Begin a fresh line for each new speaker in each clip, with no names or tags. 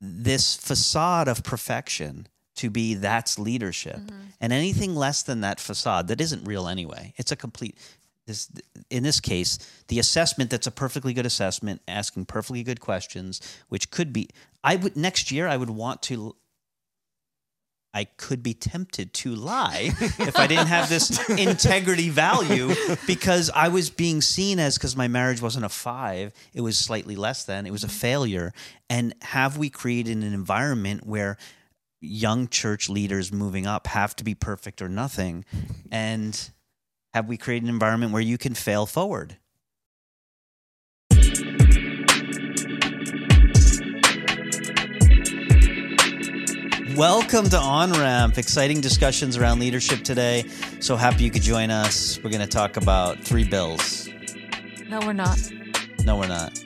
this facade of perfection to be that's leadership. Mm-hmm. And anything less than that facade that isn't real anyway. It's a complete this in this case the assessment that's a perfectly good assessment asking perfectly good questions which could be i would next year i would want to I could be tempted to lie if I didn't have this integrity value because I was being seen as because my marriage wasn't a five, it was slightly less than, it was a mm-hmm. failure. And have we created an environment where young church leaders moving up have to be perfect or nothing? Mm-hmm. And have we created an environment where you can fail forward? Welcome to On Ramp. Exciting discussions around leadership today. So happy you could join us. We're going to talk about three bills.
No, we're not.
No, we're not.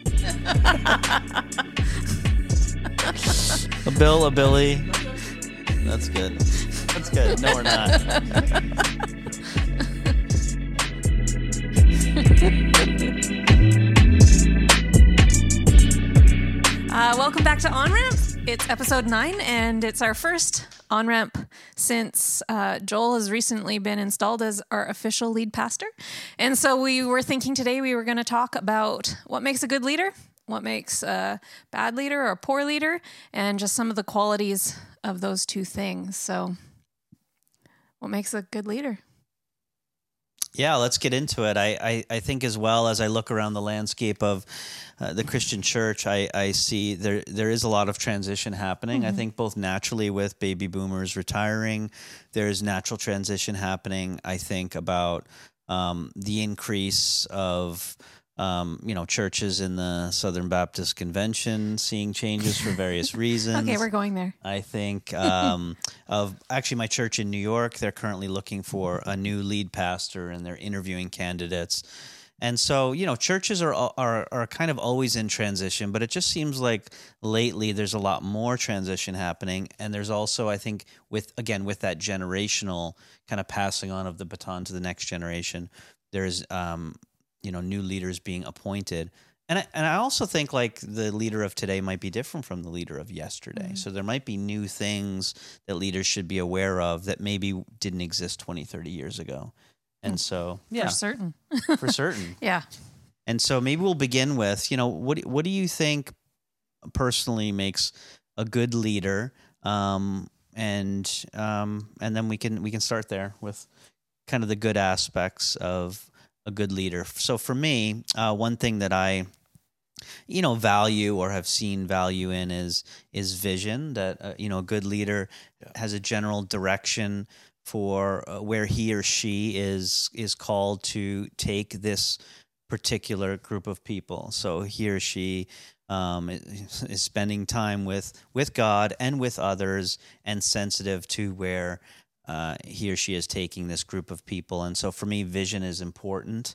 a bill, a Billy. That's good. That's good. No, we're not.
Uh, welcome back to On Ramp. It's episode nine, and it's our first On Ramp since uh, Joel has recently been installed as our official lead pastor. And so we were thinking today we were going to talk about what makes a good leader, what makes a bad leader or a poor leader, and just some of the qualities of those two things. So, what makes a good leader?
Yeah, let's get into it. I, I, I think as well as I look around the landscape of uh, the Christian church, I, I see there there is a lot of transition happening. I think both naturally with baby boomers retiring, there is natural transition happening. I think about um, the increase of um, you know churches in the Southern Baptist Convention seeing changes for various reasons.
Okay, we're going there.
I think um, of actually my church in New York. They're currently looking for a new lead pastor, and they're interviewing candidates. And so, you know, churches are are are kind of always in transition, but it just seems like lately there's a lot more transition happening, and there's also, I think, with again with that generational kind of passing on of the baton to the next generation, there's um, you know new leaders being appointed. And I, and I also think like the leader of today might be different from the leader of yesterday. So there might be new things that leaders should be aware of that maybe didn't exist 20, 30 years ago. And so, yeah,
For certain.
for certain.
Yeah.
And so maybe we'll begin with, you know, what what do you think personally makes a good leader? Um, and um, and then we can we can start there with kind of the good aspects of a good leader. So for me, uh, one thing that I you know value or have seen value in is is vision that uh, you know a good leader has a general direction for uh, where he or she is is called to take this particular group of people so he or she um, is is spending time with with God and with others and sensitive to where uh, he or she is taking this group of people and so for me vision is important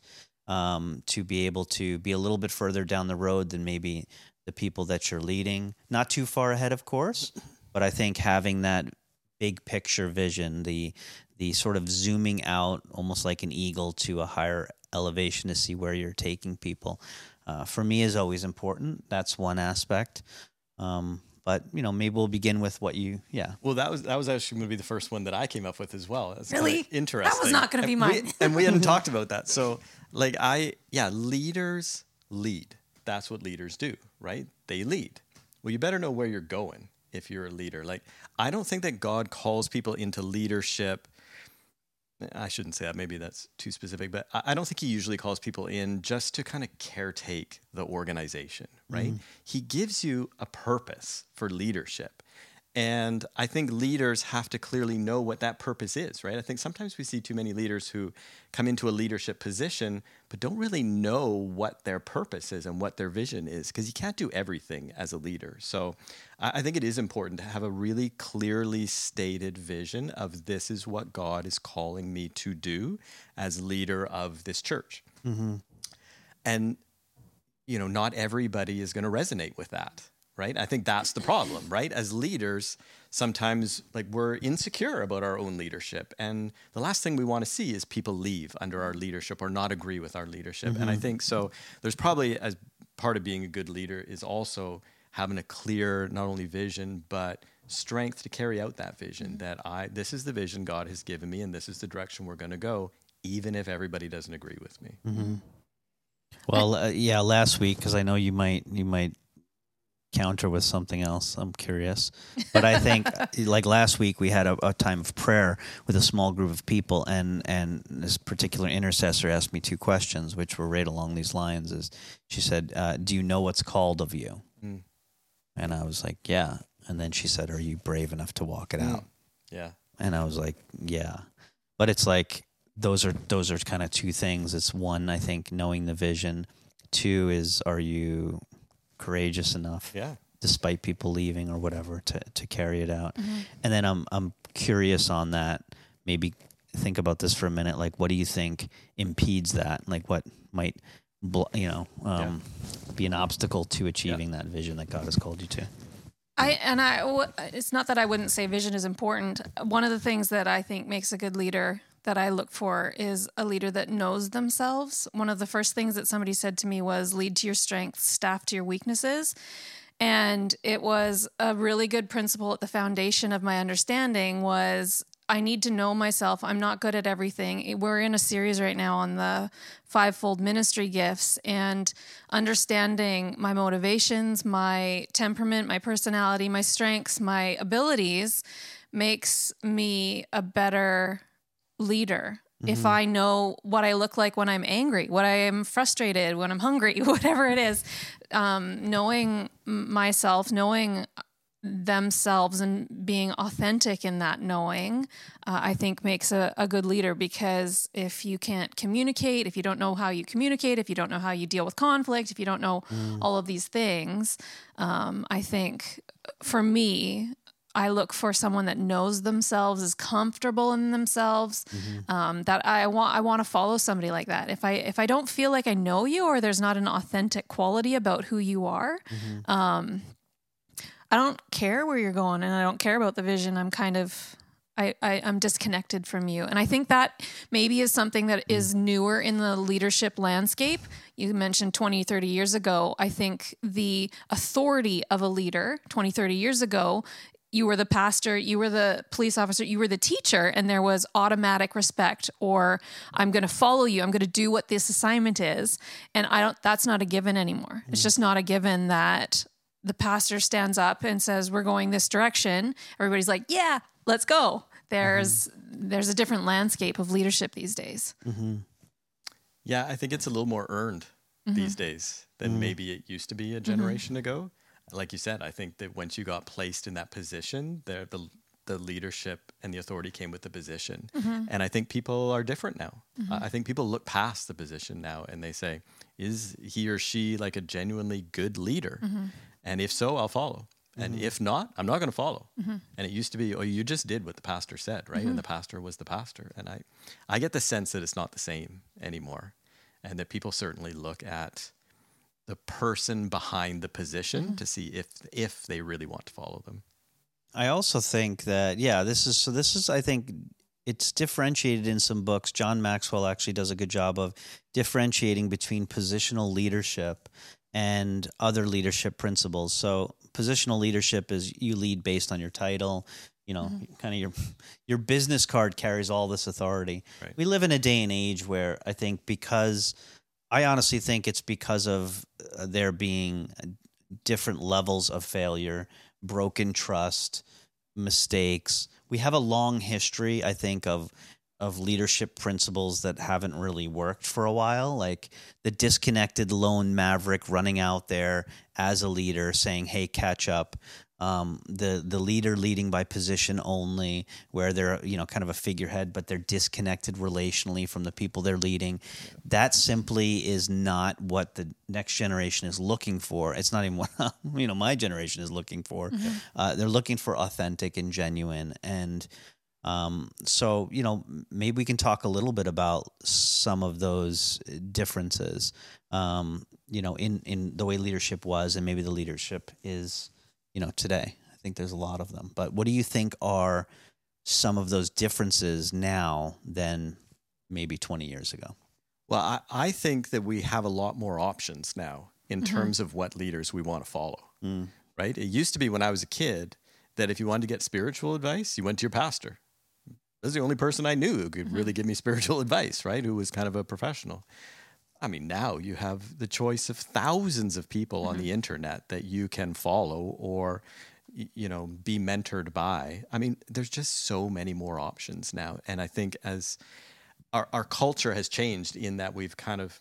um, to be able to be a little bit further down the road than maybe the people that you're leading. Not too far ahead, of course, but I think having that big picture vision, the the sort of zooming out, almost like an eagle to a higher elevation to see where you're taking people, uh, for me is always important. That's one aspect. Um, but you know, maybe we'll begin with what you, yeah.
Well, that was that was actually going to be the first one that I came up with as well. That's kinda
Really? That was not gonna be
And we-
mine.
and we hadn't talked about that. So, like, I yeah, leaders lead. That's what leaders do, right? They lead. Well, you better know where you're going if you're a leader. Like, I don't think that God calls people into leadership. I shouldn't say that. Maybe that's too specific, but I I don't think he usually calls people in just to kind of caretake the organization, right? Mm-hmm. He gives you a purpose for leadership. And I think leaders have to clearly know what that purpose is, right? I think sometimes we see too many leaders who come into a leadership position but don't really know what their purpose is and what their vision is because you can't do everything as a leader. So I think it is important to have a really clearly stated vision of this is what God is calling me to do as leader of this church. Mm-hmm. And you know, not everybody is going to resonate with that, right? I think that's the problem, right? As leaders, sometimes like we're insecure about our own leadership, and the last thing we want to see is people leave under our leadership or not agree with our leadership. And I think so. There's probably as part of being a good leader is also having a clear not only vision but strength to carry out that vision that I this is the vision God has given me and this is the direction we're going to go even if everybody doesn't agree with me.
Mm-hmm. Well, uh, yeah, last week because I know you might you might counter with something else. I'm curious, but I think like last week we had a, a, time of prayer with a small group of people, and and this particular intercessor asked me two questions, which were right along these lines. Is she said, uh, "Do you know what's called of you?" Mm. And I was like, "Yeah." And then she said, "Are you brave enough to walk it mm. out?"
Yeah.
And I was like, "Yeah," but it's like those are those are kind of two things. It's one, I think, knowing the vision. Two is, are you courageous enough,
yeah,
despite people leaving or whatever, to to carry it out? Mm-hmm. And then I'm I'm curious on that. Maybe think about this for a minute. Like, what do you think impedes that? Like, what might you know um, yeah. be an obstacle to achieving yeah. that vision that God has called you to?
I and I it's not that I wouldn't say vision is important. One of the things that I think makes a good leader that I look for is a leader that knows themselves. One of the first things that somebody said to me was lead to your strengths, staff to your weaknesses. And it was a really good principle at the foundation of my understanding was I need to know myself. I'm not good at everything. We're in a series right now on the fivefold ministry gifts and understanding my motivations, my temperament, my personality, my strengths, my abilities makes me a better leader mm-hmm. if I know what I look like when I'm angry, what I am frustrated, when I'm hungry, whatever it is. Um, knowing myself, knowing themselves and being authentic in that knowing, uh, I think makes a, a, good leader because if you can't communicate, if you don't know how you communicate, if you don't know how you deal with conflict, if you don't know mm. all of these things, um, I think for me, I look for someone that knows themselves, is comfortable in themselves. Mm-hmm. Um, that I want, I want to follow somebody like that. If I if I don't feel like I know you, or there's not an authentic quality about who you are, mm-hmm. um, I don't care where you're going, and I don't care about the vision. I'm kind of I, I am disconnected from you and i think that maybe is something that mm. is newer in the leadership landscape you mentioned 20 30 years ago i think the authority of a leader 20 30 years ago you were the pastor, you were the police officer, you were the teacher, and there was automatic respect, or I'm going to follow you, I'm going to do what this assignment is. And I don't, that's not a given anymore. Mm. It's just not a given that the pastor stands up and says, We're going this direction. Everybody's like, Yeah, let's go. There's, mm-hmm. there's a different landscape of leadership these days.
Mm-hmm. Yeah, I think it's a little more earned mm-hmm. these days than mm. maybe it used to be a generation mm-hmm. ago like you said, I think that once you got placed in that position, the the, the leadership and the authority came with the position. Mm-hmm. And I think people are different now. Mm-hmm. I think people look past the position now and they say, is he or she like a genuinely good leader? Mm-hmm. And if so, I'll follow. And mm-hmm. if not, I'm not going to follow. Mm-hmm. And it used to be, oh, you just did what the pastor said, right? And mm-hmm. the pastor was the pastor. And I, I get the sense that it's not the same anymore, and that people certainly look at the person behind the position mm-hmm. to see if if they really want to follow them.
I also think that yeah, this is so this is I think it's differentiated in some books. John Maxwell actually does a good job of differentiating between positional leadership and other leadership principles. So positional leadership is you lead based on your title, you know, mm-hmm. kind of your your business card carries all this authority. Right. We live in a day and age where I think because I honestly think it's because of uh, there being different levels of failure, broken trust, mistakes. We have a long history, I think, of of leadership principles that haven't really worked for a while, like the disconnected lone maverick running out there as a leader saying, "Hey, catch up." Um, the the leader leading by position only, where they're you know kind of a figurehead, but they're disconnected relationally from the people they're leading. Yeah. That simply is not what the next generation is looking for. It's not even what you know my generation is looking for. Mm-hmm. Uh, they're looking for authentic and genuine, and um, so you know maybe we can talk a little bit about some of those differences. Um, you know, in in the way leadership was, and maybe the leadership is you know, today. I think there's a lot of them. But what do you think are some of those differences now than maybe 20 years ago?
Well, I, I think that we have a lot more options now in mm-hmm. terms of what leaders we want to follow. Mm. right? It used to be when I was a kid that if you wanted to get spiritual advice, you went to your pastor. This is the only person I knew who could really give me spiritual advice, right? Who was kind of a professional. I mean, now you have the choice of thousands of people on mm-hmm. the internet that you can follow or, you know, be mentored by. I mean, there's just so many more options now. And I think as our, our culture has changed in that we've kind of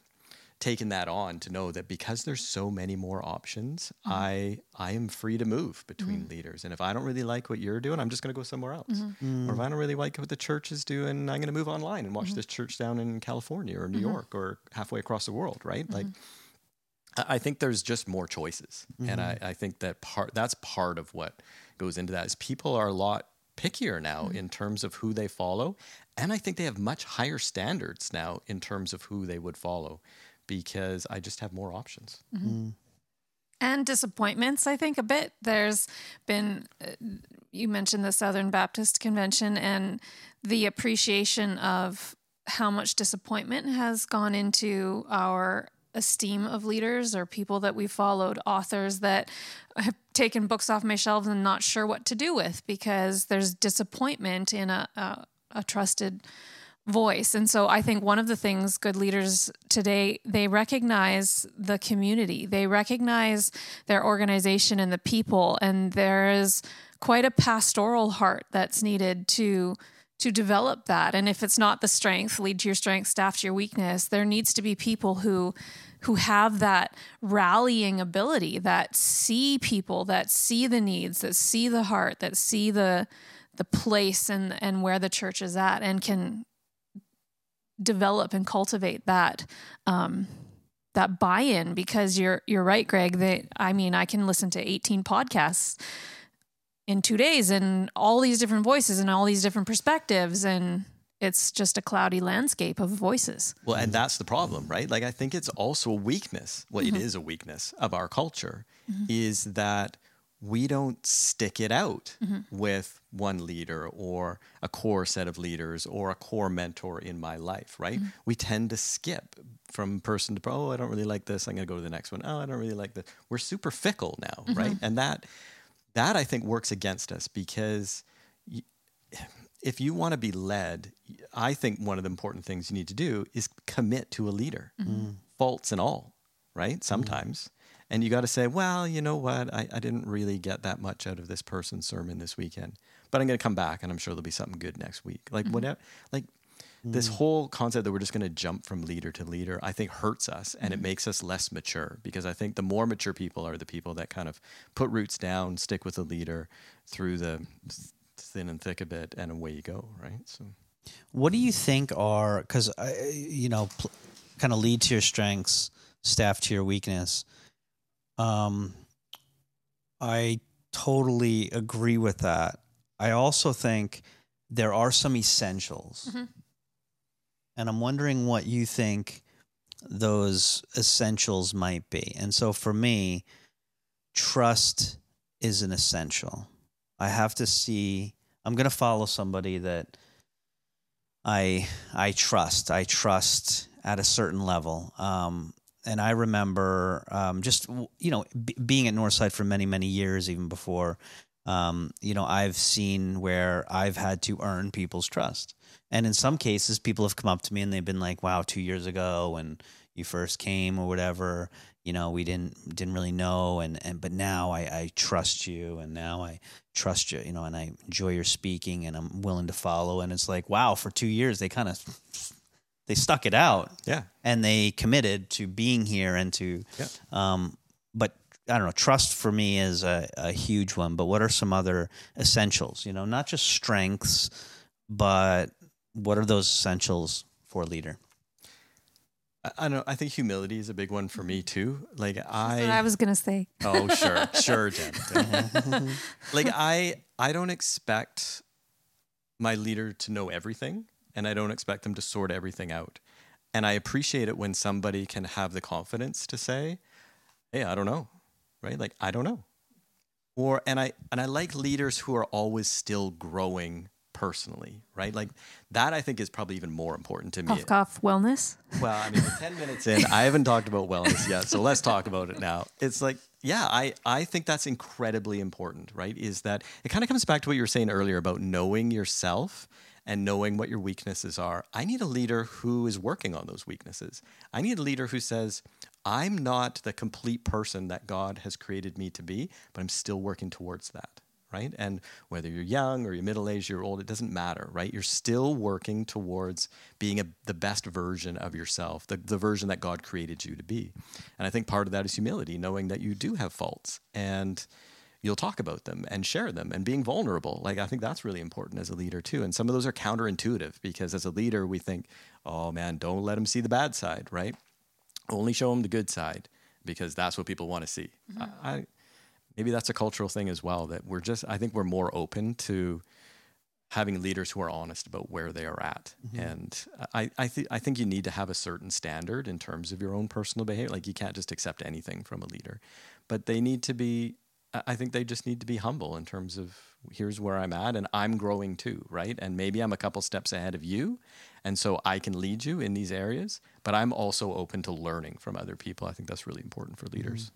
taken that on to know that because there's so many more options, mm-hmm. I I am free to move between mm-hmm. leaders. And if I don't really like what you're doing, I'm just going to go somewhere else. Mm-hmm. Or if mm. I don't really like what the church is doing, I'm going to move online and watch this church down in California or New York or halfway across the world, right? Like I I think there's just more choices. And I, I think that part that's part of what goes into that is people are a lot pickier now in terms of who they follow. And I think they have much higher standards now in terms of who they would follow because I just have more options.
and disappointments i think a bit. There's been uh, you mentioned the southern baptist convention and the appreciation of how much disappointment has gone into our esteem of leaders or people that we followed authors that have taken books off my shelves and not sure what to do with because there's disappointment in a, a, a trusted voice. And so I think one of the things good leaders today they recognize the community. They recognize their organization and the people and there is quite a pastoral heart that's needed to to develop that. And if it's not the strength, lead to your strength, staff to your weakness, there needs to be people who who have that rallying ability that see people, that see the needs, that see the heart, that see the the place and and where the church is at and can develop and cultivate that um, that buy-in because you're you're right Greg that I mean I can listen to 18 podcasts in 2 days and all these different voices and all these different perspectives and it's just a cloudy landscape of voices.
Well, and that's the problem, right? Like I think it's also a weakness. Well, it is a weakness of our culture is that we don't stick it out mm-hmm. with one leader or a core set of leaders or a core mentor in my life, right? Mm-hmm. We tend to skip from person to oh, I don't really like this. I'm going to go to the next one. Oh, I don't really like this. We're super fickle now, mm-hmm. right? And that that I think works against us because y- if you want to be led, I think one of the important things you need to do is commit to a leader, mm. faults and all, right? Mm. Sometimes. And you got to say, well, you know what? I, I didn't really get that much out of this person's sermon this weekend, but I'm going to come back and I'm sure there'll be something good next week. Like, mm-hmm. whatever, like, this mm. whole concept that we're just going to jump from leader to leader, I think hurts us and it mm-hmm. makes us less mature because I think the more mature people are the people that kind of put roots down, stick with the leader through the thin and thick a bit, and away you go, right? So,
What do you think are because uh, you know, pl- kind of lead to your strengths, staff to your weakness. Um, I totally agree with that. I also think there are some essentials, and I'm wondering what you think those essentials might be. And so for me, trust is an essential. I have to see. I'm going to follow somebody that I I trust. I trust at a certain level. Um, and I remember um, just you know b- being at Northside for many many years, even before. Um, you know, I've seen where I've had to earn people's trust, and in some cases, people have come up to me and they've been like, "Wow, two years ago when you first came or whatever, you know, we didn't didn't really know, and and but now I, I trust you, and now I trust you, you know, and I enjoy your speaking, and I'm willing to follow. And it's like, wow, for two years they kind of they stuck it out,
yeah.
and they committed to being here and to,
Yeah.
um, but I don't know, trust for me is a, a huge one. But what are some other essentials? You know, not just strengths, but what are those essentials for a leader?
I, I don't know. I think humility is a big one for me too. Like
I
I,
was going to say.
oh sure, sure, Jen. like I, I don't expect my leader to know everything, and I don't expect them to sort everything out. And I appreciate it when somebody can have the confidence to say, "Hey, I don't know," right? Like I don't know. Or and I and I like leaders who are always still growing personally, right? Like that, I think is probably even more important to me.
Cough, cough, wellness.
Well, I mean, 10 minutes in. I haven't talked about wellness yet, so let's talk about it now. It's like, yeah, I, I think that's incredibly important, right? Is that it kind of comes back to what you were saying earlier about knowing yourself and knowing what your weaknesses are. I need a leader who is working on those weaknesses. I need a leader who says, I'm not the complete person that God has created me to be, but I'm still working towards that right? And whether you're young or you're middle aged, you're old, it doesn't matter, right? You're still working towards being a, the best version of yourself, the, the version that God created you to be. And I think part of that is humility, knowing that you do have faults and you'll talk about them and share them and being vulnerable. Like, I think that's really important as a leader, too. And some of those are counterintuitive because as a leader, we think, oh man, don't let them see the bad side, right? Only show them the good side because that's what people want to see. Mm-hmm. I, maybe that's a cultural thing as well that we're just i think we're more open to having leaders who are honest about where they are at mm-hmm. and i I, th- I think you need to have a certain standard in terms of your own personal behavior like you can't just accept anything from a leader but they need to be i think they just need to be humble in terms of here's where i'm at and i'm growing too right and maybe i'm a couple steps ahead of you and so i can lead you in these areas but i'm also open to learning from other people i think that's really important for leaders mm-hmm.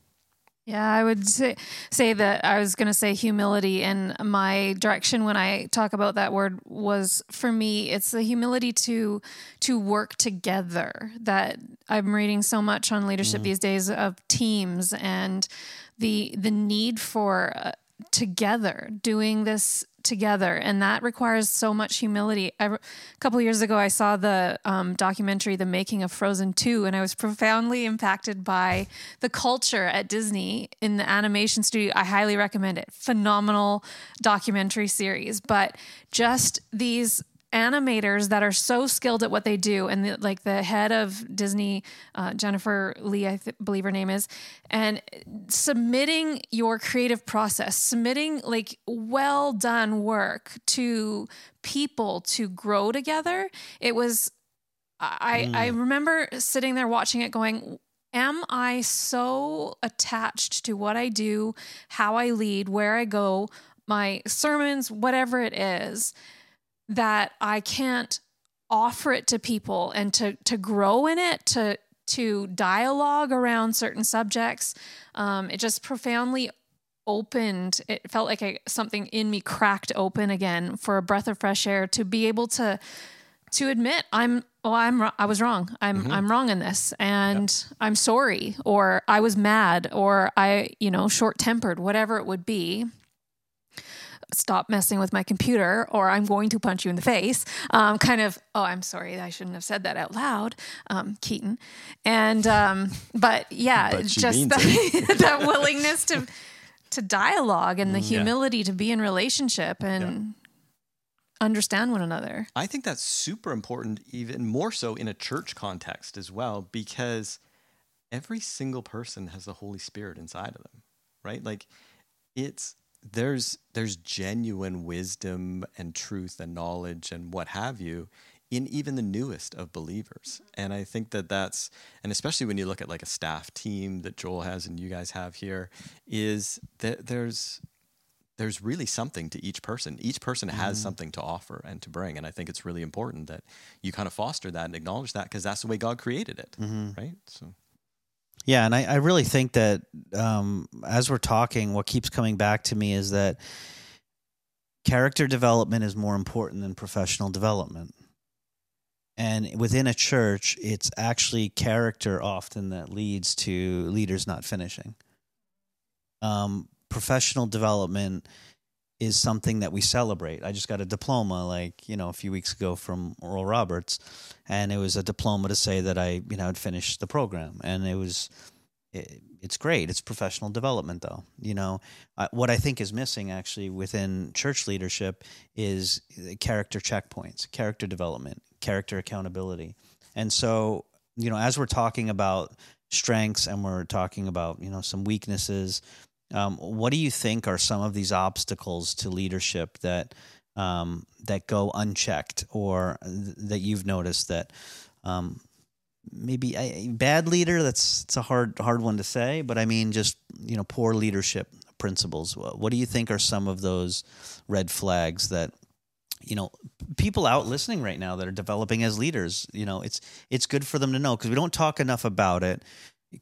Yeah, I would say, say that I was going to say humility, and my direction when I talk about that word was for me, it's the humility to to work together. That I'm reading so much on leadership mm. these days of teams and the the need for uh, together doing this together. And that requires so much humility. A couple years ago i saw the um, documentary the making of frozen 2 and i was profoundly impacted by the culture at disney in the animation studio. I highly recommend it. Phenomenal documentary series. But just these animators that are so skilled at what they do and the, like the head of disney uh, jennifer lee i th- believe her name is and submitting your creative process submitting like well done work to people to grow together it was i mm. i remember sitting there watching it going am i so attached to what i do how i lead where i go my sermons whatever it is that I can't offer it to people and to to grow in it to to dialogue around certain subjects um, it just profoundly opened it felt like a, something in me cracked open again for a breath of fresh air to be able to to admit i'm well i'm i was wrong i'm mm-hmm. i'm wrong in this and yep. i'm sorry or i was mad or i you know short tempered whatever it would be stop messing with my computer or I'm going to punch you in the face. Um, kind of, oh, I'm sorry, I shouldn't have said that out loud, um, Keaton. And, um, but yeah, but just that, that, willingness to, to dialogue and the mm, humility yeah. to be in relationship and yeah. understand one another.
I think that's super important, even more so in a church context as well, because every single person has the Holy Spirit inside of them, right? Like it's, there's there's genuine wisdom and truth and knowledge and what have you in even the newest of believers. And i think that that's and especially when you look at like a staff team that joel has and you guys have here is that there's there's really something to each person. Each person has mm-hmm. something to offer and to bring. And i think it's really important that you kind of foster that and acknowledge that because that's the way god created it mm-hmm. right? So
yeah, and I, I really think that um, as we're talking, what keeps coming back to me is that character development is more important than professional development. And within a church, it's actually character often that leads to leaders not finishing. Um, professional development is something that we celebrate. I just got a diploma like, you know, a few weeks ago from Oral Roberts and it was a diploma to say that I, you know, had finished the program and it was it, it's great. It's professional development though. You know, what I think is missing actually within church leadership is character checkpoints, character development, character accountability. And so, you know, as we're talking about strengths and we're talking about, you know, some weaknesses, um, what do you think are some of these obstacles to leadership that um, that go unchecked, or th- that you've noticed that um, maybe a bad leader? That's it's a hard hard one to say, but I mean just you know poor leadership principles. What do you think are some of those red flags that you know people out listening right now that are developing as leaders you know it's it's good for them to know because we don't talk enough about it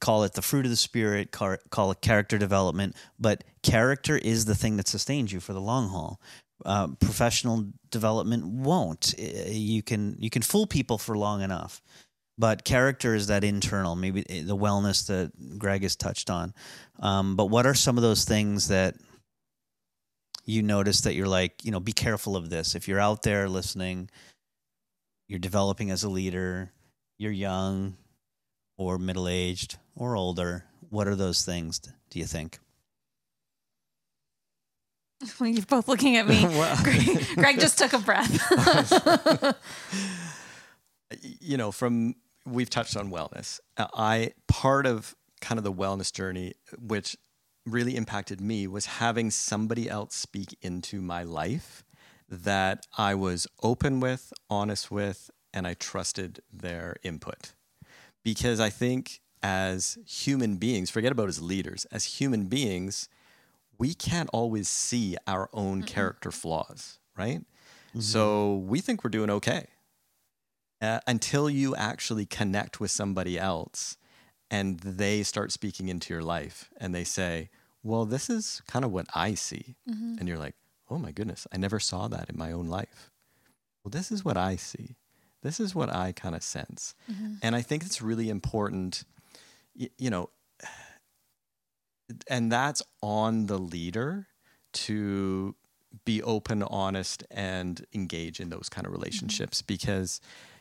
call it the fruit of the spirit call, call it character development but character is the thing that sustains you for the long haul. Uh, professional development won't. You can you can fool people for long enough but character is that internal maybe eh, the wellness that greg has touched on. Um, but what are some of those things that you notice that you're like, you know, be careful of this. If you're out there listening, you're developing as a leader, you're young or middle aged or older, what are those things, do you think?
Well, you're both looking at me. Greg, Greg just took a breath.
you know, from we've touched on wellness. Uh, I part of kind of the wellness journey, which really impacted me was having somebody else speak into my life that I was open with, honest with, and I trusted their input. Because I think as human beings, forget about as leaders, as human beings, we can't always see our own mm character flaws, right? Mm-hmm. So we think we're doing okay uh, until you actually connect with somebody else and they start speaking into your life and they say, Well, this is kind of what I see. Mm-hmm. And you're like, Oh my goodness, I never saw that in my own life. Well, this is what I see. This is what I kind of sense. Mm-hmm. And I think it's really important, you, you know, and that's on the leader to be open, honest, and engage in those kind of mm-hmm. relationships mm-hmm. because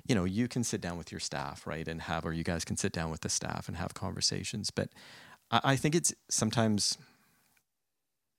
you know, you can sit down with your staff, right, and have, or you guys can sit down with the staff and have conversations. But I, I think it's sometimes,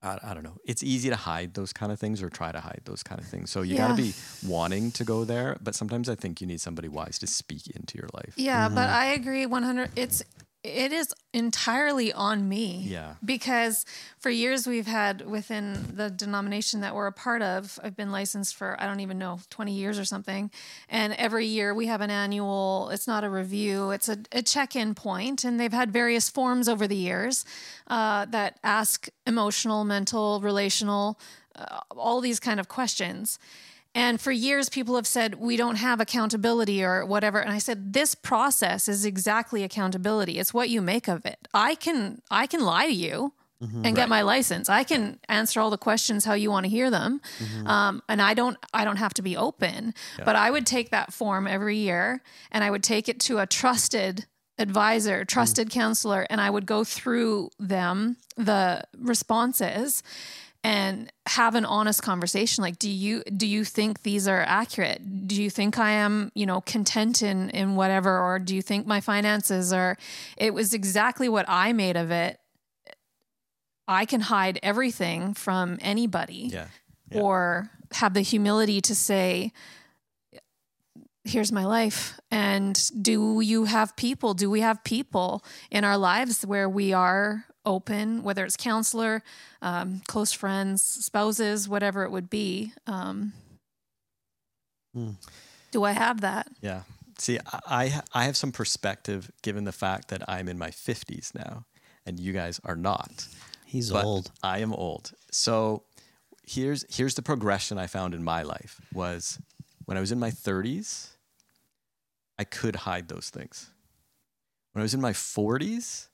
I, I, don't know, it's easy to hide those kind of things or try to hide those kind of things. So you yeah. got to be wanting to go there, but sometimes I think you need somebody wise to speak into your life.
Yeah, mm-hmm. but I agree 100. It's it is entirely on me.
Yeah.
Because for years we've had within the denomination that we're a part of, I've been licensed for, I don't even know, 20 years or something. And every year we have an annual, it's not a review, it's a, a check in point, And they've had various forms over the years uh, that ask emotional, mental, relational, uh, all these kind of questions. And for years, people have said, we don't have accountability or whatever. And I said, this process is exactly accountability. It's what you make of it. I can, I can lie to you. Mm-hmm, and right. get my license. I can answer all the questions how you want to hear them, mm-hmm. um, and I don't. I don't have to be open. Yeah. But I would take that form every year, and I would take it to a trusted advisor, trusted mm-hmm. counselor, and I would go through them the responses and have an honest conversation like do you do you think these are accurate? Do you think i am you know content in in whatever or do you think my finances are it was exactly what i made of it. I can hide everything from anybody.
Yeah, yeah.
or have the humility to say here's my life and do you have people? Do we have people in our lives where we are open, whether it's counselor, um, close friends, spouses, whatever it would be. Um, mm. Do I have that?
Yeah. See, I I have some perspective given the fact that I'm in my 50s now, and you guys are not.
He's old.
I am old. So here's here's the progression I found in my life was when I was in my 30s, I could hide those things. When I was in my 40s,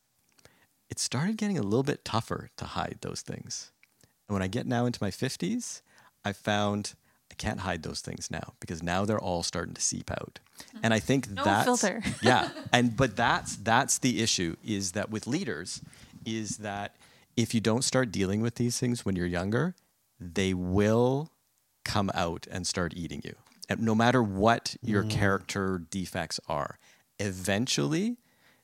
it started getting a little bit tougher to hide those things. And when I get now into my 50s, I found I can't hide those things now because now they're all starting to seep out. And I think
no
that's
filter.
yeah, and but that's that's the issue is that with leaders is that if you don't start dealing with these things when you're younger, they will come out and start eating you. And no matter what your mm. character defects are, eventually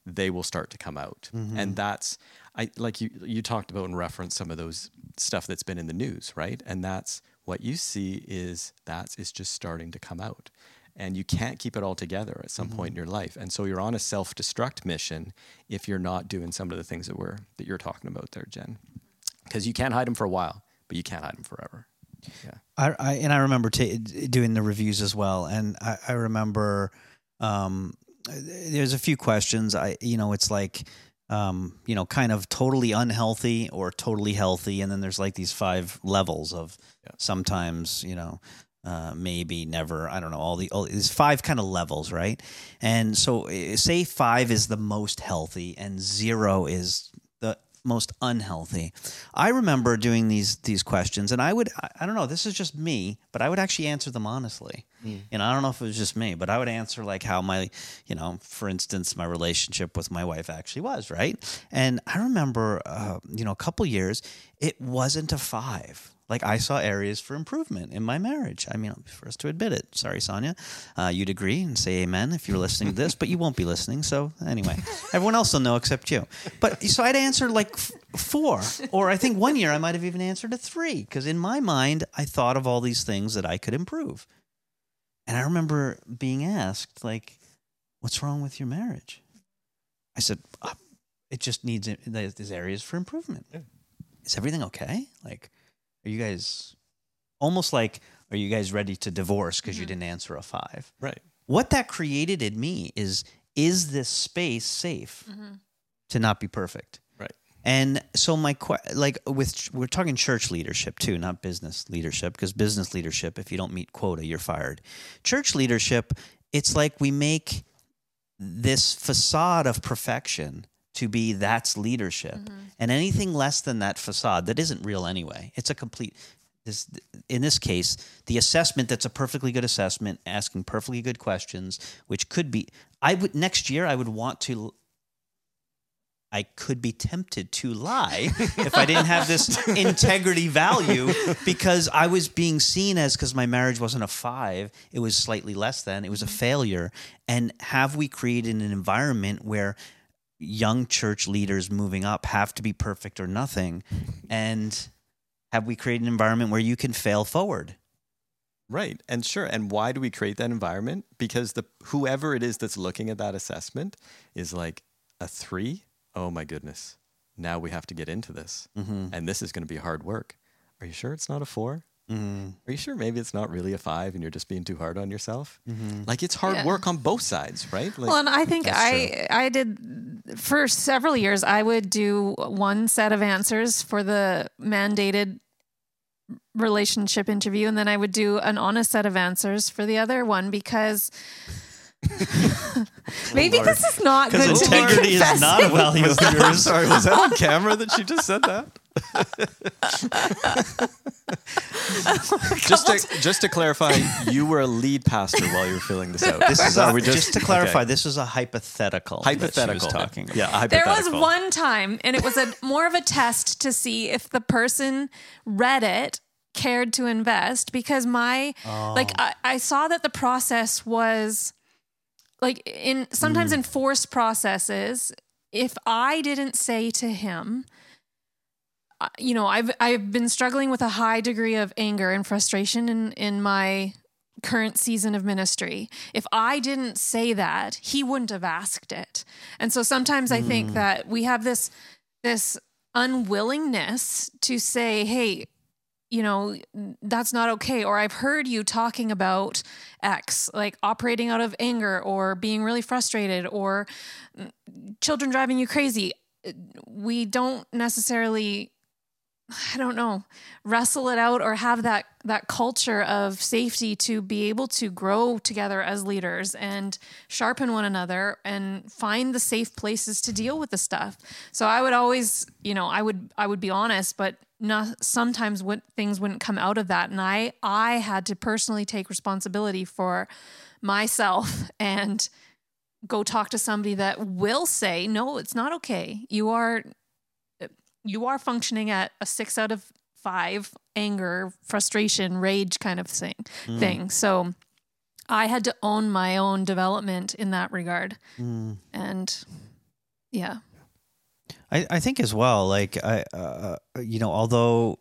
they will start to come out. Mm-hmm. And that's I like you you talked about and referenced some of those stuff that's been in the news, right? And that's what you see is that is just starting to come out. And you can't keep it all together at some mm-hmm. point in your life. And so you're on a self-destruct mission if you're not doing some of the things that we're that you're talking about there, Jen. Because you can't hide them for a while, but you can't hide them forever.
Yeah. I, I and I remember t- doing the reviews as well, and I, I remember um, there's a few questions. I you know it's like um, you know kind of totally unhealthy or totally healthy, and then there's like these five levels of yeah. sometimes you know uh, maybe, never. I don't know. All the all, there's five kind of levels, right? And so, uh, say five is the most healthy, and zero is most unhealthy. I remember doing these these questions, and I would I, don't know. This is just me, but I would actually answer them honestly. And I don't know if it was just me, but I would answer like how my, you know, for instance, my relationship with my wife actually was, right? And I remember, uh, you know, a couple years, it wasn't a five. Like I saw areas for improvement in my marriage. I mean, I'll be first to admit it. Sorry, Sonia. Uh, you'd agree and say amen if you're listening to this, but you won't be listening. So anyway, everyone else will know except you. But so I'd answer like f- four, or I think one year I might have even answered a three because in my mind I thought of all these things that I could improve. And I remember being asked, like, what's wrong with your marriage? I said, uh, it just needs, there's there's areas for improvement. Is everything okay? Like, are you guys almost like, are you guys ready to divorce because you mm-hmm. didn't answer a five?
Right.
What that created in me is, is this space safe mm-hmm. to not be perfect?
Right.
And so my que- like with we're talking church leadership too, not business leadership because business leadership if you don't meet quota you're fired. Church leadership it's like we make this facade of perfection to be that's leadership. Mm-hmm. And anything less than that facade that isn't real anyway. It's a complete this in this case the assessment that's a perfectly good assessment asking perfectly good questions which could be I would next year I would want to I could be tempted to lie if I didn't have this integrity value because I was being seen as because my marriage wasn't a five, it was slightly less than, it was a mm-hmm. failure. And have we created an environment where young church leaders moving up have to be perfect or nothing? And have we created an environment where you can fail forward?
Right. And sure. And why do we create that environment? Because the whoever it is that's looking at that assessment is like a three. Oh my goodness. Now we have to get into this. Mm-hmm. And this is going to be hard work. Are you sure it's not a four?
Mm.
Are you sure maybe it's not really a five and you're just being too hard on yourself? Like it's hard
Yeah.
work on both sides, right? Like,
well, and I think
That's
I I did for several years. I would do one set of answers for the mandated relationship interview, and then I would do an honest set of answers for the other one because maybe
Lord.
this is not good
Because
to be
integrity is not a
confessing.
value of
I'm
yours.
sorry, was that on camera that she just said that? just to just to clarify, you were a lead pastor while you were filling this out.
This is a,
we
just, to clarify.
okay.
This is a hypothetical. that she was
hypothetical.
talking.
Yeah, a
There was one time, and it was a more of a test to see if the person read it, cared to invest, because my oh. like I, I saw that the process was like in sometimes mm. in forced processes. If I didn't say to him, you know, I've I've been struggling with a high degree of anger and frustration in in my current season of ministry. If I didn't say that, he wouldn't have asked it. And so sometimes I think that we have this this unwillingness to say, "Hey, you know, that's not okay. Or I've heard you talking about X, like operating out of anger or being really frustrated or mm, children driving you crazy. We don't necessarily, I don't know, wrestle it out or have that that culture of safety to be able to grow together as leaders and sharpen one another and find the safe places to deal with the stuff. So I would always, you know, I would I would be honest, but not sometimes things wouldn't come out of that and I I had to personally take responsibility for myself and go talk to somebody that will say no it's not okay you are you are functioning at a 6 out of 5 anger frustration rage kind of thing thing so I had to own my own development in that regard
Mm.
and yeah
I, I think as well, like I, uh, you know, although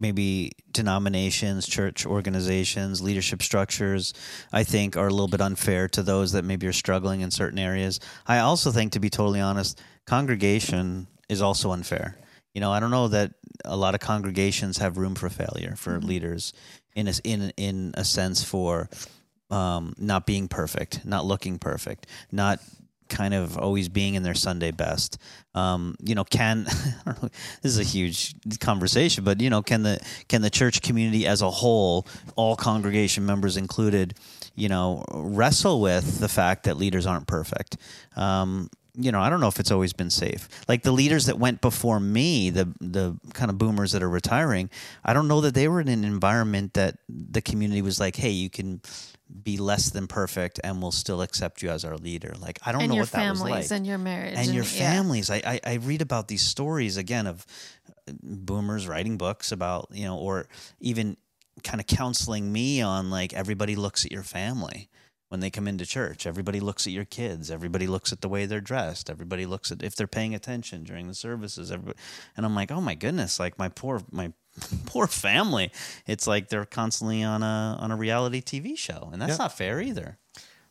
maybe denominations, church organizations, leadership structures, I think are a little bit unfair to those that maybe are struggling in certain areas. I also think, to be totally honest, congregation is also unfair. You know, I don't know that a lot of congregations have room for failure for leaders in a, in in a sense for um, not being perfect, not looking perfect, not kind of always being in their Sunday best. Um, you know, can know, this is a huge conversation, but you know, can the can the church community as a whole, all congregation members included, you know, wrestle with the fact that leaders aren't perfect? Um, you know, I don't know if it's always been safe. Like the leaders that went before me, the the kind of boomers that are retiring, I don't know that they were in an environment that the community was like, "Hey, you can be less than perfect and we'll still accept you as our leader." Like I don't
and
know what that was like.
and your families and your marriage
and your
yeah.
families. I, I I read about these stories again of boomers writing books about, you know, or even kind of counseling me on like everybody looks at your family when they come into church. Everybody looks at your kids. Everybody looks at the way they're dressed. Everybody looks at if they're paying attention during the services. Everybody, and I'm like, oh my goodness, like my poor my poor family. It's like they're constantly on a on a reality TV show, and that's not fair either.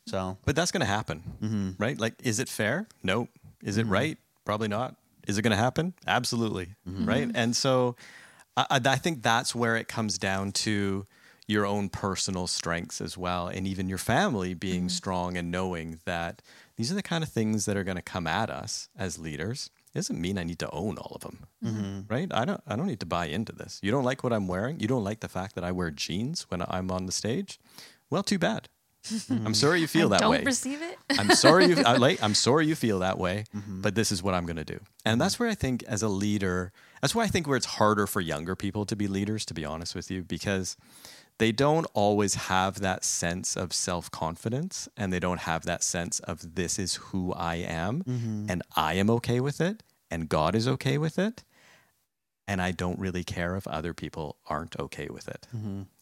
So
But that's going to happen,
Mm-hmm.
right? Like, is it fair? No. Is it right? Probably not. Is it going to happen? Absolutely,
Mm-hmm.
right? And so, I I think that's where it comes down to your own personal strengths as well, and even your family being mm-hmm. strong and knowing that these are the kind of things that are going to come at us as leaders. It doesn't mean I need to own all of them, mm-hmm. right? I don't. I don't need to buy into this. You don't like what I'm wearing. You don't like the fact that I wear jeans when I'm on the stage. Well, too bad. Mm-hmm. I'm sorry you feel
I
that
don't
way.
receive it
I'm sorry you I, like I'm sorry you feel that way, but this is what I'm going to do. And that's where I think as a leader, that's why I think where it's harder for younger people to be leaders to be honest with you because they don't always have that sense of self-confidence and they don't have that sense of this is who I am and I am okay with it and God is okay with it and I don't really care if other people aren't okay with it.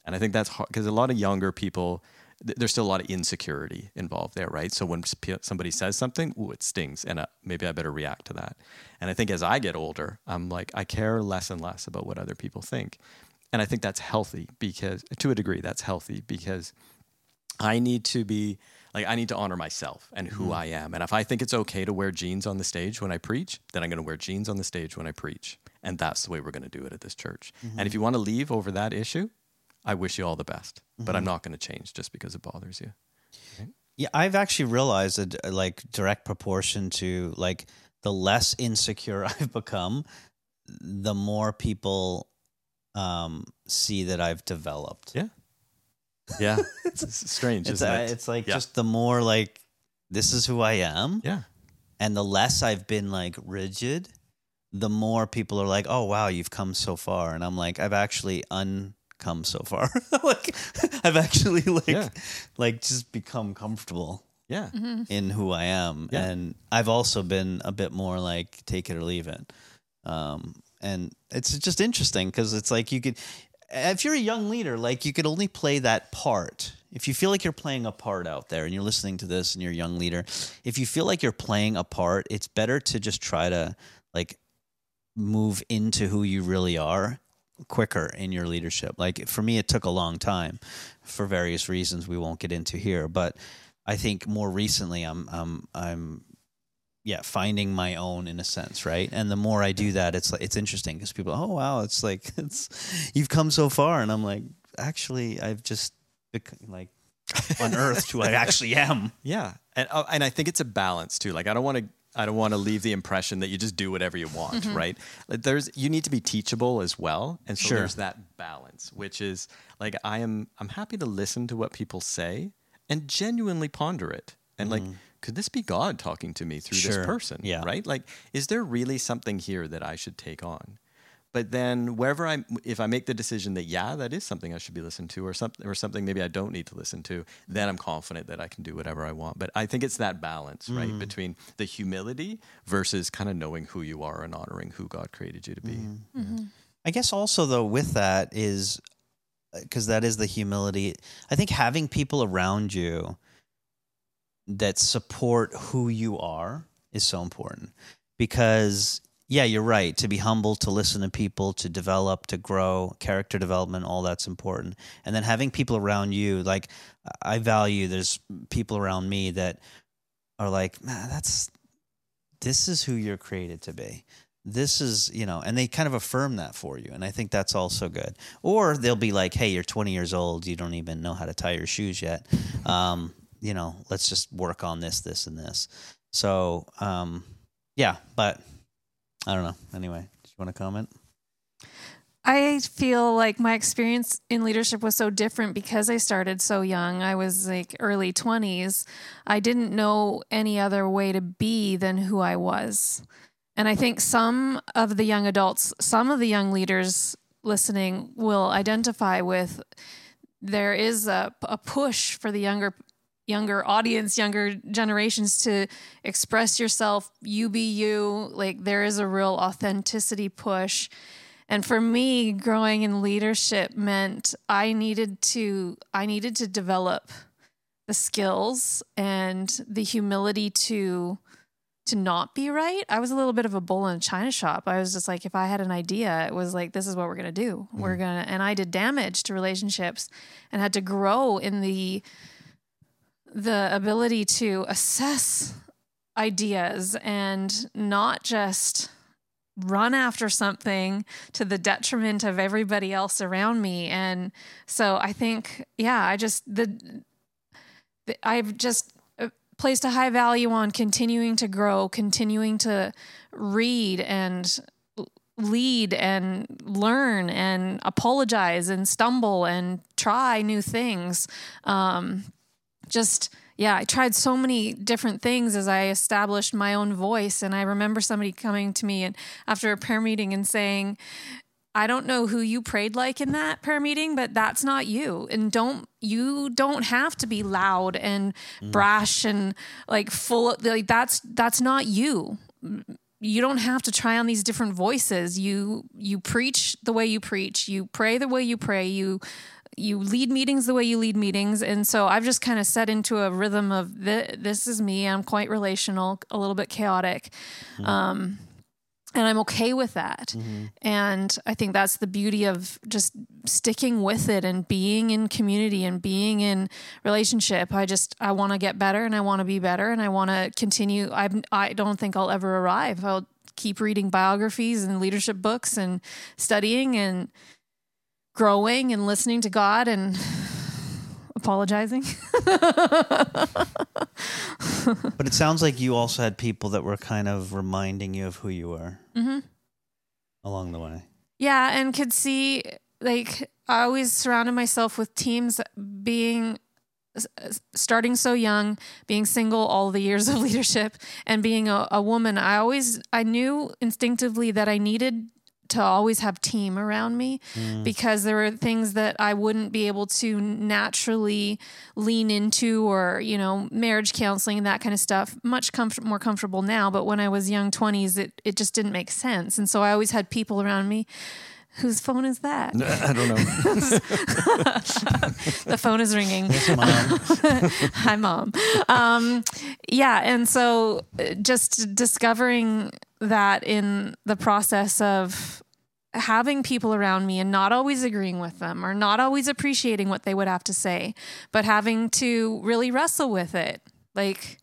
And I think that's hard because a lot of younger people, th- there's still a lot of insecurity involved there, right? So when sp- somebody says something, ooh, it stings, and uh, maybe I better react to that. And I think as I get older, I'm like, I care less and less about what other people think. And I think that's healthy because, to a degree, that's healthy because I need to be like I need to honor myself and who mm-hmm. I am. And if I think it's okay to wear jeans on the stage when I preach, then I'm going to wear jeans on the stage when I preach. And that's the way we're going to do it at this church. And if mm-hmm. you want to leave over that issue, I wish you all the best. But I'm mm-hmm. not going to change just because it bothers you.
Yeah, I've actually realized a, d- like direct proportion to like the less insecure I've become, the more people um, see that I've developed.
Yeah. Yeah. it's strange,
It's,
isn't
uh,
it?
it's like
Yeah.
just the more like this is who I am,
yeah.
and the less I've been like rigid, the more people are like, "Oh wow, you've come so far," and I'm like, "I've actually uncome so far. like, I've actually like
Yeah.
like just become comfortable."
Yeah.
in who I am.
Yeah.
And I've also been a bit more like take it or leave it. Um, and it's just interesting because it's like you could, if you're a young leader, like you could only play that part. If you feel like you're playing a part out there and you're listening to this and you're a young leader, if you feel like you're playing a part, it's better to just try to like move into who you really are quicker in your leadership. Like for me, it took a long time for various reasons we won't get into here. But I think more recently, I'm I'm I'm yeah finding my own in a sense, right? And the more I do that, it's like it's interesting because people, oh wow, it's like it's you've come so far, and I'm like, actually, I've just like unearthed who I actually am.
Yeah, and uh, and I think it's a balance too. Like I don't want to I don't want to leave the impression that you just do whatever you want, right? Like there's you need to be teachable as well, and so
Sure.
there's that balance, which is like I am I'm happy to listen to what people say and genuinely ponder it, and like could this be God talking to me through
Sure.
this person?
Yeah.
right. Like is there really something here that I should take on? But then wherever I, if I make the decision that yeah, that is something I should be listened to, or something, or something maybe I don't need to listen to, then I'm confident that I can do whatever I want. But I think it's that balance, right, mm. between the humility versus kind of knowing who you are and honoring who God created you to be. Mm. Mm-hmm.
I guess also though with that is uh, because that is the humility. I think having people around you that support who you are is so important because yeah, you're right. To be humble, to listen to people, to develop, to grow, character development, all that's important. And then having people around you, like I value, there's people around me that are like, man, that's this is who you're created to be. This is, you know, and they kind of affirm that for you. And I think that's also good. Or they'll be like, hey, you're 20 years old. You don't even know how to tie your shoes yet. Um, you know, let's just work on this, this, and this. So, um, yeah, but I don't know. Anyway, do you want to comment?
I feel like my experience in leadership was so different because I started so young. I was like early 20s. I didn't know any other way to be than who I was. And I think some of the young adults, some of the young leaders listening will identify with there is a, a push for the younger younger audience, younger generations to express yourself, you be you. Like there is a real authenticity push. And for me, growing in leadership meant I needed to I needed to develop the skills and the humility to to not be right. I was a little bit of a bull in a china shop. I was just like, if I had an idea, it was like, this is what we're gonna do. Mm. We're gonna, and I did damage to relationships and had to grow in the the ability to assess ideas and not just run after something to the detriment of everybody else around me. And so i think yeah i just the, the i've just uh, placed a high value on continuing to grow continuing to read and lead and learn and apologize and stumble and try new things. Um, just yeah, I tried so many different things as I established my own voice. And I remember somebody coming to me and after a prayer meeting and saying, I don't know who you prayed like in that prayer meeting, but that's not you. And don't you don't have to be loud and mm. brash and like full of, like that's that's not you. You don't have to try on these different voices. You you preach the way you preach. You pray the way you pray. You you lead meetings the way you lead meetings. And so i've just kind of set into a rhythm of this is me. I'm quite relational a little bit chaotic mm-hmm. um, and i'm okay with that. Mm-hmm. and i think that's the beauty of just sticking with it and being in community and being in relationship. I just i want to get better and i want to be better and i want to continue. I i don't think i'll ever arrive. I'll keep reading biographies and leadership books and studying and growing and listening to God and apologizing.
but it sounds like you also had people that were kind of reminding you of who you were mm-hmm. along the way.
Yeah, and could see like I always surrounded myself with teams being starting so young, being single all the years of leadership, and being a, a woman. I always I knew instinctively that I needed to always have team around me mm. because there were things that I wouldn't be able to naturally lean into or, you know, marriage counseling and that kind of stuff. Much comfort, more comfortable now, but when I was young 20s, it, it just didn't make sense. And so I always had people around me. Whose phone is that?
I don't know.
the phone is ringing.
Yes, mom.
Hi, mom. Um, yeah, and so uh, just discovering that in the process of having people around me and not always agreeing with them or not always appreciating what they would have to say, but having to really wrestle with it. Like,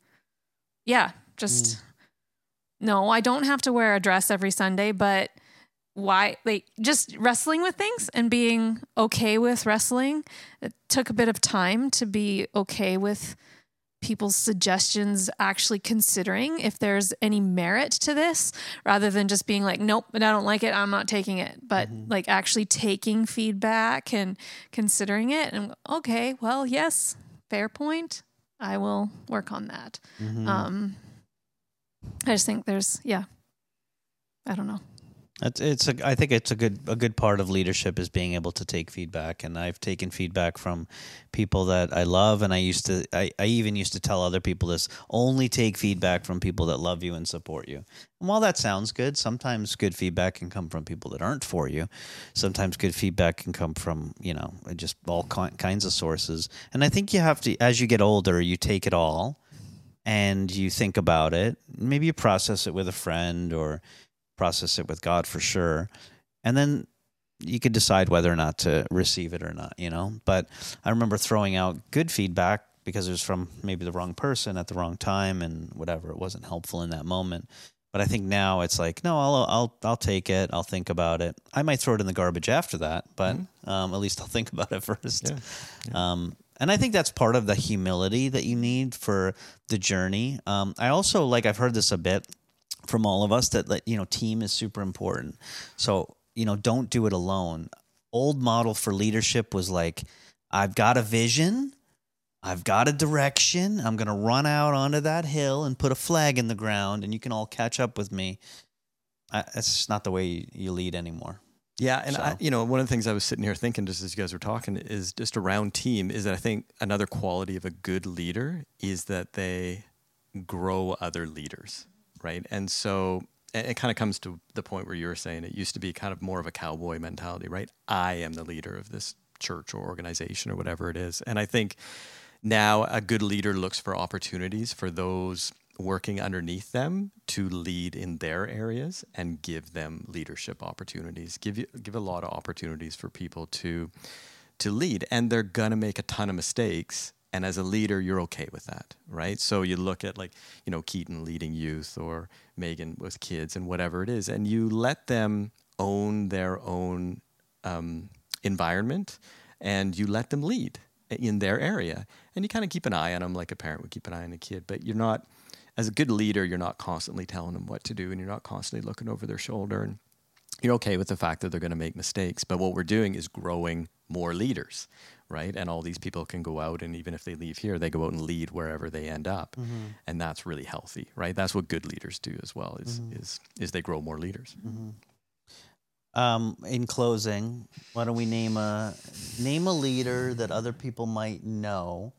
yeah, just mm. no, I don't have to wear a dress every Sunday, but why like just wrestling with things and being okay with wrestling it took a bit of time to be okay with people's suggestions actually considering if there's any merit to this rather than just being like nope but i don't like it i'm not taking it but mm-hmm. like actually taking feedback and considering it and okay well yes fair point i will work on that mm-hmm. um i just think there's yeah i don't know
it's, it's a, I think it's a good a good part of leadership is being able to take feedback, and I've taken feedback from people that I love, and I used to I, I even used to tell other people this: only take feedback from people that love you and support you. And while that sounds good, sometimes good feedback can come from people that aren't for you. Sometimes good feedback can come from you know just all kinds of sources. And I think you have to, as you get older, you take it all, and you think about it. Maybe you process it with a friend or process it with God for sure. And then you could decide whether or not to receive it or not, you know. But I remember throwing out good feedback because it was from maybe the wrong person at the wrong time and whatever. It wasn't helpful in that moment. But I think now it's like, no, I'll I'll I'll take it. I'll think about it. I might throw it in the garbage after that, but mm-hmm. um, at least I'll think about it first. Yeah. Yeah. Um, and I think that's part of the humility that you need for the journey. Um, I also like I've heard this a bit from all of us that you know team is super important. So you know don't do it alone. Old model for leadership was like I've got a vision. I've got a direction. I'm going to run out onto that hill and put a flag in the ground, and you can all catch up with me. I, that's just not the way you, you lead anymore.
Yeah, and I, you know, one of the things I was sitting here thinking just as you guys were talking is just around team is that I think another quality of a good leader is that they grow other leaders, right? And so it kind of comes to the point where you were saying it used to be kind of more of a cowboy mentality, right? I am the leader of this church or organization or whatever it is. And I think now a good leader looks for opportunities for those working underneath them to lead in their areas and give them leadership opportunities give you give a lot of opportunities for people to to lead and they're going to make a ton of mistakes and as a leader you're okay with that right? So you look at like you know Keaton leading youth or Megan with kids and whatever it is and you let them own their own um, environment and you let them lead in their area. And you kind of keep an eye on them like a parent would keep an eye on a kid but you're not as a good leader you're not constantly telling them what to do and you're not constantly looking over their shoulder and you're okay with the fact that they're going to make mistakes but what we're doing is growing more leaders right? And all these people can go out and even if they leave here they go out and lead wherever they end up. And that's really healthy right? That's what good leaders do as well is is is they grow more leaders.
Um, in closing, why don't we name a name a leader that other people might know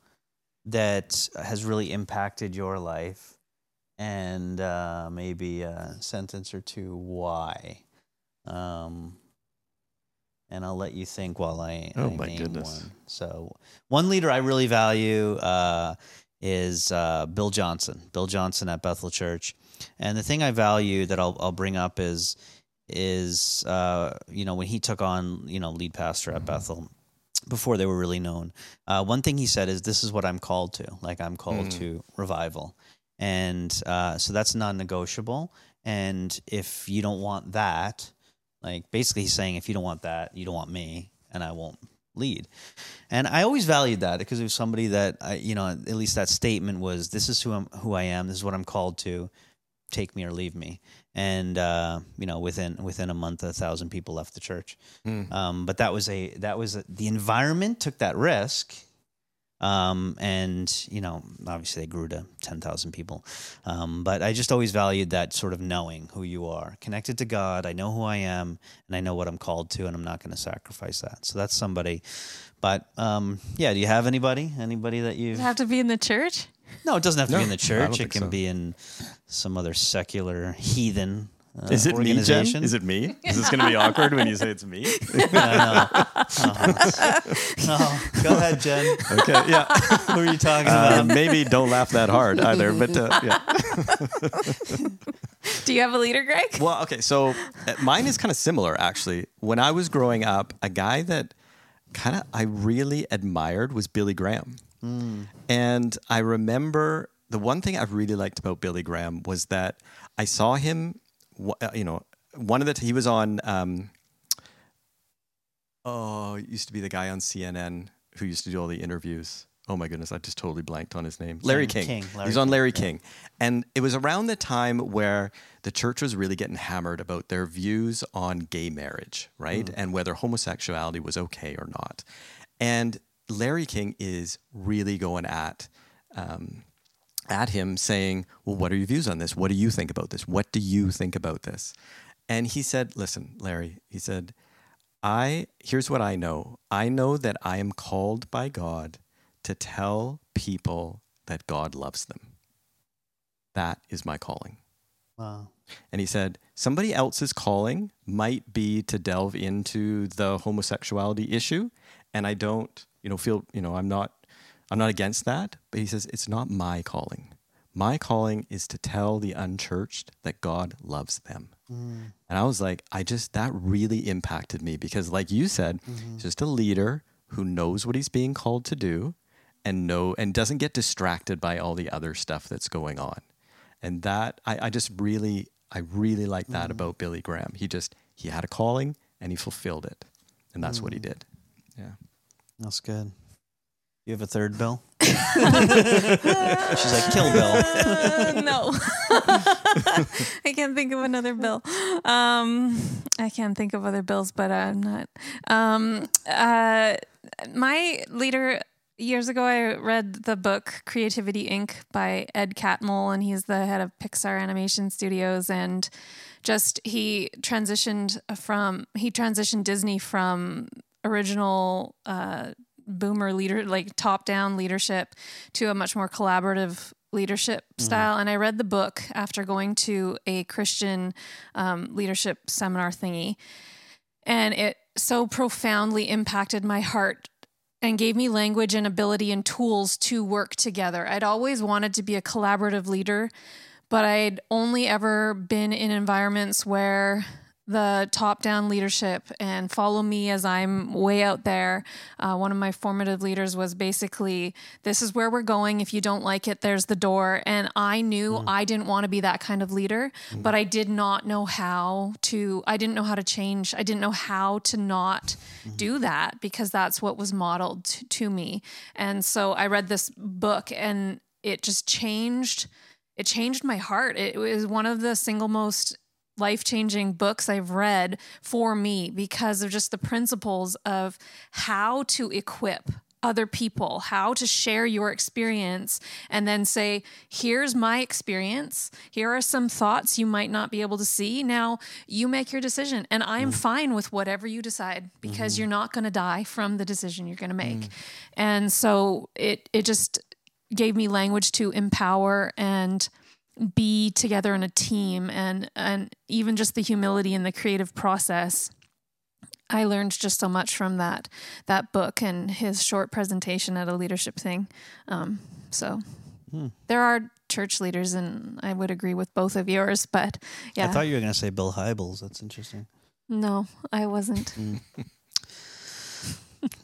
that has really impacted your life, and uh, maybe a sentence or two why. Um, and I'll let you think while I,
Oh,
I
my
name
goodness.
one. So, one leader I really value uh, is uh, Bill Johnson. Bill Johnson at Bethel Church, and the thing I value that I'll I'll bring up is is uh, you know when he took on you know lead pastor at Bethel before they were really known. Uh, one thing he said is, "This is what I'm called to. Like I'm called
Mm.
to revival," and uh, so that's non-negotiable. And if you don't want that, like basically he's saying, if you don't want that, you don't want me, and I won't lead. And I always valued that because it was somebody that I, you know, at least that statement was, "This is who I'm, who I am. This is what I'm called to. Take me or leave me." And uh, you know, within within a month, a thousand people left the church.
Mm.
Um, but that was a that was a, the environment took that risk, um, and you know obviously they grew to ten thousand people. Um, but I just always valued that sort of knowing who you are, connected to God. I know who I am, and I know what I'm called to, and I'm not going to sacrifice that. So that's somebody. But um, yeah, do you have anybody? Anybody that you?
Have to be in the church?
No, it doesn't have to
No,
be in the church. It can
so.
be in some other secular heathen. Uh,
is it me Jen? is it me is this going to be awkward when you say it's me
I know. Uh-huh. Oh, go ahead, Jen.
okay yeah
Who are you talking
Uh,
about?
maybe don't laugh that hard either. But uh, yeah.
Do you have a leader, Greg?
Well, okay. So uh, mine is kind of similar, actually. When I was growing up, a guy that kind of I really admired was Billy Graham. And I remember the one thing I really liked about Billy Graham was that I saw him, wh- you know, one of the, he was on, um, oh, used to be the guy on CNN who used to do all the interviews. Oh my goodness, I just totally blanked on his name. Larry
King-
King.
King, Larry
He's on Larry
yeah.
King. And it was around the time where the church was really getting hammered about their views on gay marriage, right?
Mm.
And whether homosexuality was okay or not. And Larry King is really going at um, at him saying, Well, what are your views on this? What do you think about this? What do you think about this? And he said, Listen, Larry, he said, I here's what I know. I know that I am called by God to tell people that God loves them. That is my calling.
Wow.
And he said, somebody else's calling might be to delve into the homosexuality issue. And I don't, you know, feel, you know, I'm not, I'm not against that. But he says, it's not my calling. My calling is to tell the unchurched that God loves them. Mm. And I was like, I just, that really impacted me because, like you said, he's just a leader who knows what he's being called to do and know and doesn't get distracted by all the other stuff that's going on. And that I, I just really I really like that mm-hmm. about Billy Graham. He just he had a calling and he fulfilled it. And that's what he mm. did. Yeah.
That's good. You have a third bill? She's like, kill Bill.
Uh, no, I can't think of another bill. Um, I can't think of other bills, but I'm not. Um, uh, my leader years ago, I read the book Creativity Inc. by Ed Catmull, and he's the head of Pixar Animation Studios. And just he transitioned from he transitioned Disney from original uh, boomer leader, like top down leadership, to a much more collaborative leadership style. And I read the book after going to a Christian um, leadership seminar thingy, and it so profoundly impacted my heart and gave me language and ability and tools to work together. I'd always wanted to be a collaborative leader, but I'd only ever been in environments where the top down leadership and follow me as I'm way out there. Uh, one of my formative leaders was basically, This is where we're going. If you don't like it, there's the door. And I knew mm. I didn't want to be that kind of leader, mm. but I did not know how to, I didn't know how to change. I didn't know how to not mm-hmm. do that because that's what was modeled t- to me. And so I read this book and it just changed it changed my heart. It was one of the single most life changing books I've read for me because of just the principles of how to equip other people, how to share your experience, and then say, here's my experience. Here are some thoughts you might not be able to see. Now you make your decision. And I'm mm. fine with whatever you decide because mm-hmm. you're not going to die from the decision you're going to make. Mm. And so it, it just gave me language to empower and be together in a team and and even just the humility in the creative process I learned just so much from that that book and his short presentation at a leadership thing. Um, so there are church leaders, and I would agree with both of yours. But yeah,
I thought you were going to say Bill Hybels. That's interesting.
no, I wasn't.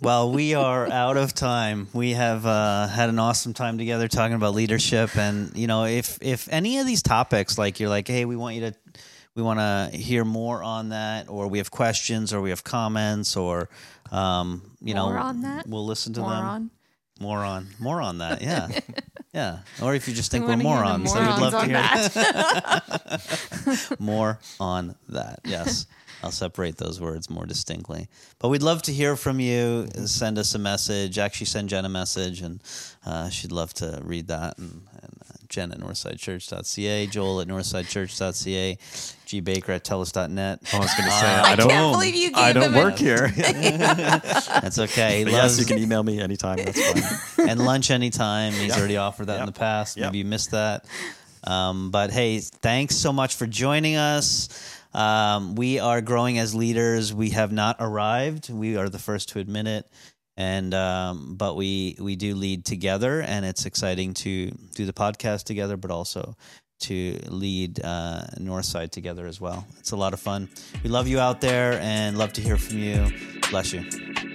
Well, we are out of time. We have uh, had an awesome time together talking about leadership, and you know, if if any of these topics, like you're like, hey, we want you to, we want to hear more on that, or we have questions, or we have comments, or um, you know,
on that?
we'll listen to
More
them. More on, more on that. Yeah, yeah. Or if you just think
We
we're
wanna hear the
morons, then we'd love to hear
that.
more on that. Yes. I'll separate those words more distinctly. But we'd love to hear from you. Send us a message. Actually, send Jen a message, and uh, she'd love to read that. And, and uh, Jen at northsidechurch.ca, Joel at northsidechurch.ca, G Baker at telus.net.
I was going to say,
Uh,
I, don't.
can't believe you
I don't work here.
That's okay.
Yes, you can email me anytime. That's fine.
and lunch anytime. He's already offered that in the past.
Yep.
Maybe you missed that. Um, but hey, thanks so much for joining us. Um, we are growing as leaders. We have not arrived. We are the first to admit it. And um, but we we do lead together, and it's exciting to do the podcast together, but also to lead uh, Northside together as well. It's a lot of fun. We love you out there, and love to hear from you. Bless you.